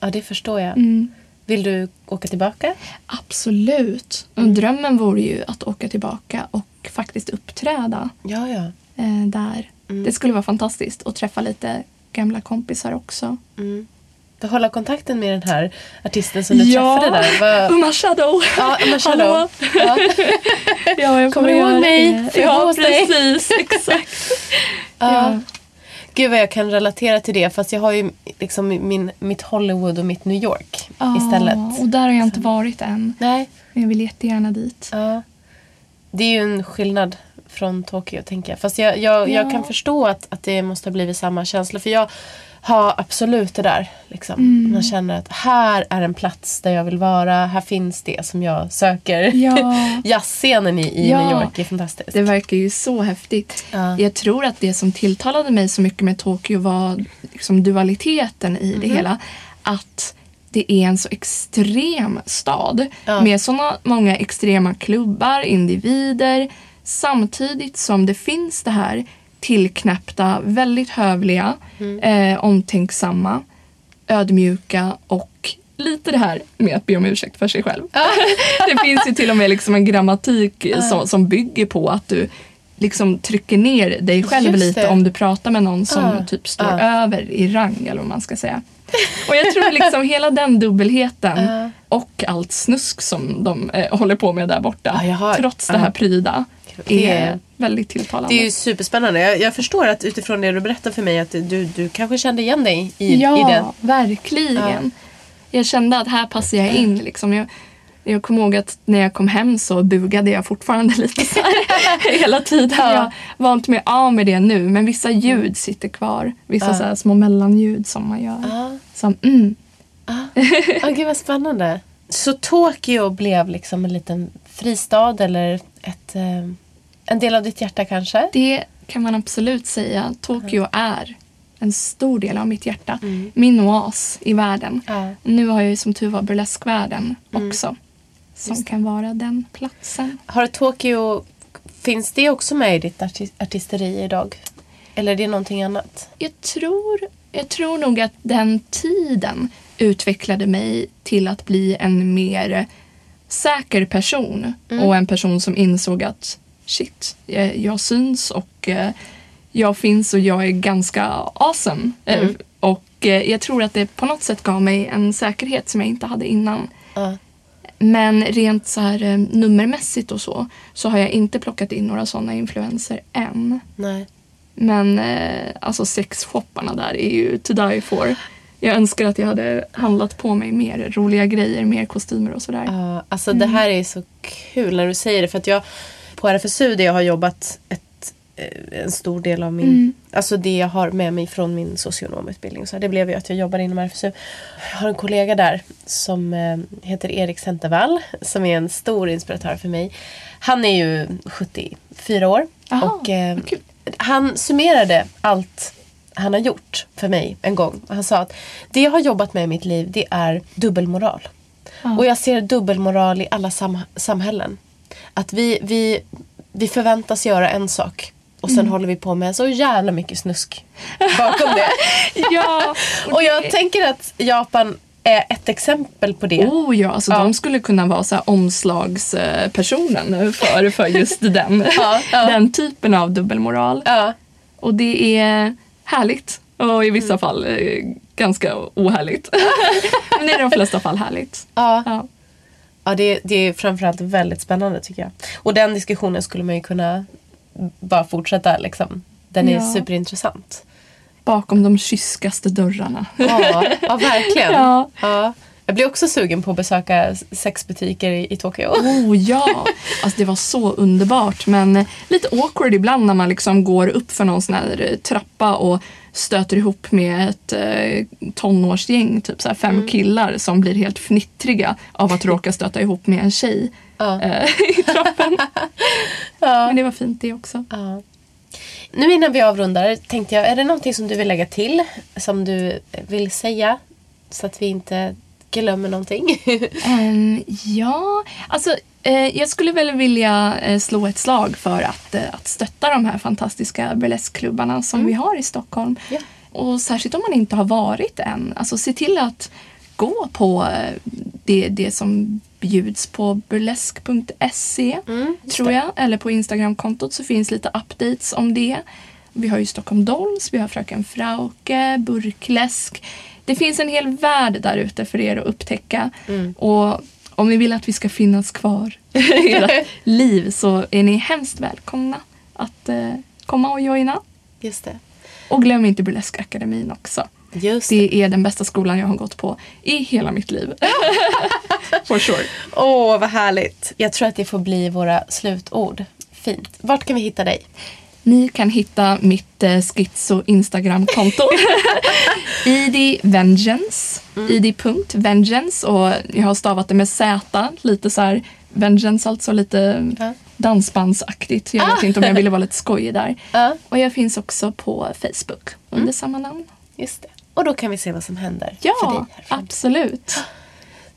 Ja, det förstår jag. Mm. Vill du åka tillbaka? Absolut. Och drömmen vore ju att åka tillbaka och faktiskt uppträda Ja, ja. eh, där. Det skulle vara fantastiskt att träffa lite gamla kompisar också. Behålla kontakten med den här artisten som du träffade där. Vad- Uma Shadow! Ja, Emma Shadow. Hallå. Ja. *laughs* Ja, jag Kommer du ihåg mig? jag Ja, precis. *laughs* Exakt. Ja. Gud vad jag kan relatera till det. Fast jag har ju liksom min, mitt Hollywood och mitt New York istället. Ja, och där har jag inte varit än. Nej. Men jag vill jättegärna dit. Ja. Det är ju en skillnad från Tokyo tänker jag. Fast jag, jag, jag Ja. kan förstå att, att det måste ha blivit samma känsla. För jag har absolut det där. Liksom. Mm. Man känner att här är en plats där jag vill vara. Här finns det som jag söker. Ja. *laughs* Jazzscenen i, i Ja. New York är fantastisk. Det verkar ju så häftigt. Ja. Jag tror att det som tilltalade mig så mycket med Tokyo var liksom dualiteten i Mhm. det hela. Att det är en så extrem stad Ja. med såna många extrema klubbar, individer samtidigt som det finns det här tillknäppta, väldigt hövliga, Mm. eh, omtänksamma, ödmjuka och lite det här med att be om ursäkt för sig själv. *laughs* det finns ju till och med liksom en grammatik som, som bygger på att du liksom trycker ner dig själv Just lite det. om du pratar med någon som Ja. typ står Ja. över i rang eller vad man ska säga. *laughs* Och jag tror liksom hela den dubbelheten Ja. och allt snusk som de eh, håller på med där borta trots det här pryda är- väldigt tilltalande. Det är ju superspännande. Jag, jag förstår att utifrån det du berättar för mig att du, du kanske kände igen dig i, ja, i den. verkligen. Jag kände att här passar jag in. Liksom. Jag, jag kommer ihåg att när jag kom hem så bugade jag fortfarande *laughs* lite så här *laughs* hela tiden. Ja. Jag var inte mer av med det nu men vissa ljud sitter kvar. Vissa så här små mellanljud som man gör. Ja. Som mm. Ah, gud vad spännande. Så Tokyo blev liksom en liten fristad eller ett, eh, en del av ditt hjärta kanske? Det kan man absolut säga. Tokyo är en stor del av mitt hjärta. Min oas i världen. Ja. Nu har jag ju som tur var burleskvärlden också. Som kan vara den platsen. Har Tokyo, finns det också med i ditt arti- artisteri idag? Eller är det någonting annat? Jag tror, jag tror nog att den tiden utvecklade mig till att bli en mer säker person. Och en person som insåg att shit, jag, jag syns och eh, jag finns och jag är ganska awesome. Eh, Och eh, jag tror att det på något sätt gav mig en säkerhet som jag inte hade innan. Ja. Men rent så här eh, nummermässigt och så, så har jag inte plockat in några sådana influenser än. Nej. Men eh, alltså sexshopparna där är ju to die for. Jag önskar att jag hade handlat på mig mer roliga grejer, mer kostymer och sådär. Ja, alltså det här är så kul när du säger det. För att jag på RFSU där jag har jobbat ett, eh, en stor del av min, alltså det jag har med mig från min socionomutbildning. Så det blev ju att jag jobbar inom RFSU. Jag har en kollega där som eh, heter Erik Centervall som är en stor inspiratör för mig. Han är ju 74 år Aha, och eh, han summerade allt han har gjort för mig en gång. Han sa att det jag har jobbat med i mitt liv det är dubbelmoral. Och jag ser dubbelmoral i alla sam- samhällen. Att vi, vi, vi förväntas göra en sak och sen håller vi på med så jävla mycket snusk bakom det. *laughs* Ja, och jag tänker att Japan är ett exempel på det. Oh ja, alltså Ja. de skulle kunna vara så omslagspersonen för, för just den, *laughs* Ja, ja. den typen av dubbelmoral. Och det är härligt. Och i vissa Mm. fall eh, ganska ohärligt. *laughs* Men i de flesta fall härligt. ja. Ja. det, det är framförallt väldigt spännande tycker jag. Och den diskussionen skulle man ju kunna bara fortsätta liksom. Den är Ja. superintressant. Bakom de kyskaste dörrarna. Ja, ja verkligen. *laughs* Ja. Ja. Jag blir också sugen på att besöka sexbutiker i, i Tokyo. Oh ja! Alltså det var så underbart men lite awkward ibland när man liksom går upp för någon sån här trappa och stöter ihop med ett eh, tonårsgäng, typ så fem Mm. killar som blir helt fnittriga av att *laughs* råka stöta ihop med en tjej Ja. eh, i trappen. *laughs* Men det var fint det också. Ja. Nu innan vi avrundar tänkte jag, är det någonting som du vill lägga till? Som du vill säga? Så att vi inte glömmer någonting. *laughs* Ehm, ja, alltså eh, jag skulle väl vilja eh, slå ett slag för att, eh, att stötta de här fantastiska burleskklubbarna som vi har i Stockholm. Ja. Och särskilt om man inte har varit än. Alltså se till att gå på eh, det, det som bjuds på burlesk.se tror jag. Eller på Instagramkontot så finns lite updates om det. Vi har ju Stockholm Dolls, vi har Fröken Frauke, Burkläsk. Det finns en hel värld där ute för er att upptäcka. Och om ni vill att vi ska finnas kvar i ert *laughs* liv så är ni hemskt välkomna att eh, komma och joina. Just det. Och glöm inte Burleskakademin också. Just det. Det är den bästa skolan jag har gått på i hela mitt liv. *laughs* For sure. Åh, vad härligt. Jag tror att det får bli våra slutord. Fint. Vart kan vi hitta dig? Ni kan hitta mitt eh, schizo Instagramkonto. *laughs* ID Vengeance. ID.vengeance. Och jag har stavat det med Z. Lite så här Vengeance alltså. Lite Ja. dansbandsaktigt. Jag vet inte om jag ville vara lite skojig där. Ja. Och jag finns också på Facebook under samma namn. Just det. Och då kan vi se vad som händer för dig. Ja, absolut.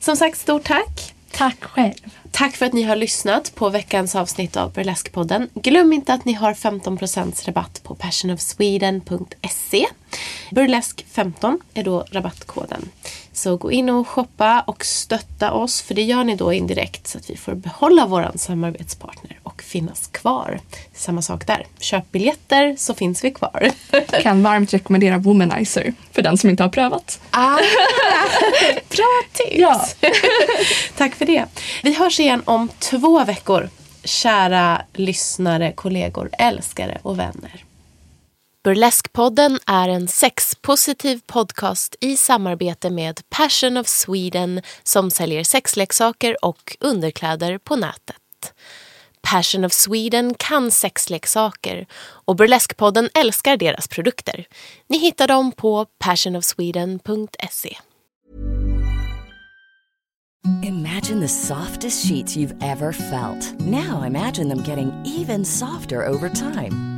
Som sagt, stort tack. Tack själv. Tack för att ni har lyssnat på veckans avsnitt av Burleskpodden. Glöm inte att ni har 15% rabatt på passionofsweden.se. Burlesque15 är då rabattkoden. Så gå in och shoppa och stötta oss för det gör ni då indirekt så att vi får behålla våran samarbetspartner och finnas kvar. Samma sak där. Köp biljetter så finns vi kvar. *laughs* Kan varmt rekommendera Womanizer för den som inte har prövat. Ah, *laughs* bra tips! Ja. *laughs* Tack för det. Vi hörs igen om två veckor. Kära lyssnare, kollegor, älskare och vänner. Burleskpodden är en sexpositiv podcast i samarbete med Passion of Sweden som säljer sexleksaker och underkläder på nätet. Passion of Sweden kan sexleksaker och Burleskpodden älskar deras produkter. Ni hittar dem på passionofsweden.se. Imagine the softest sheets you've ever felt. Now imagine them getting even softer over time.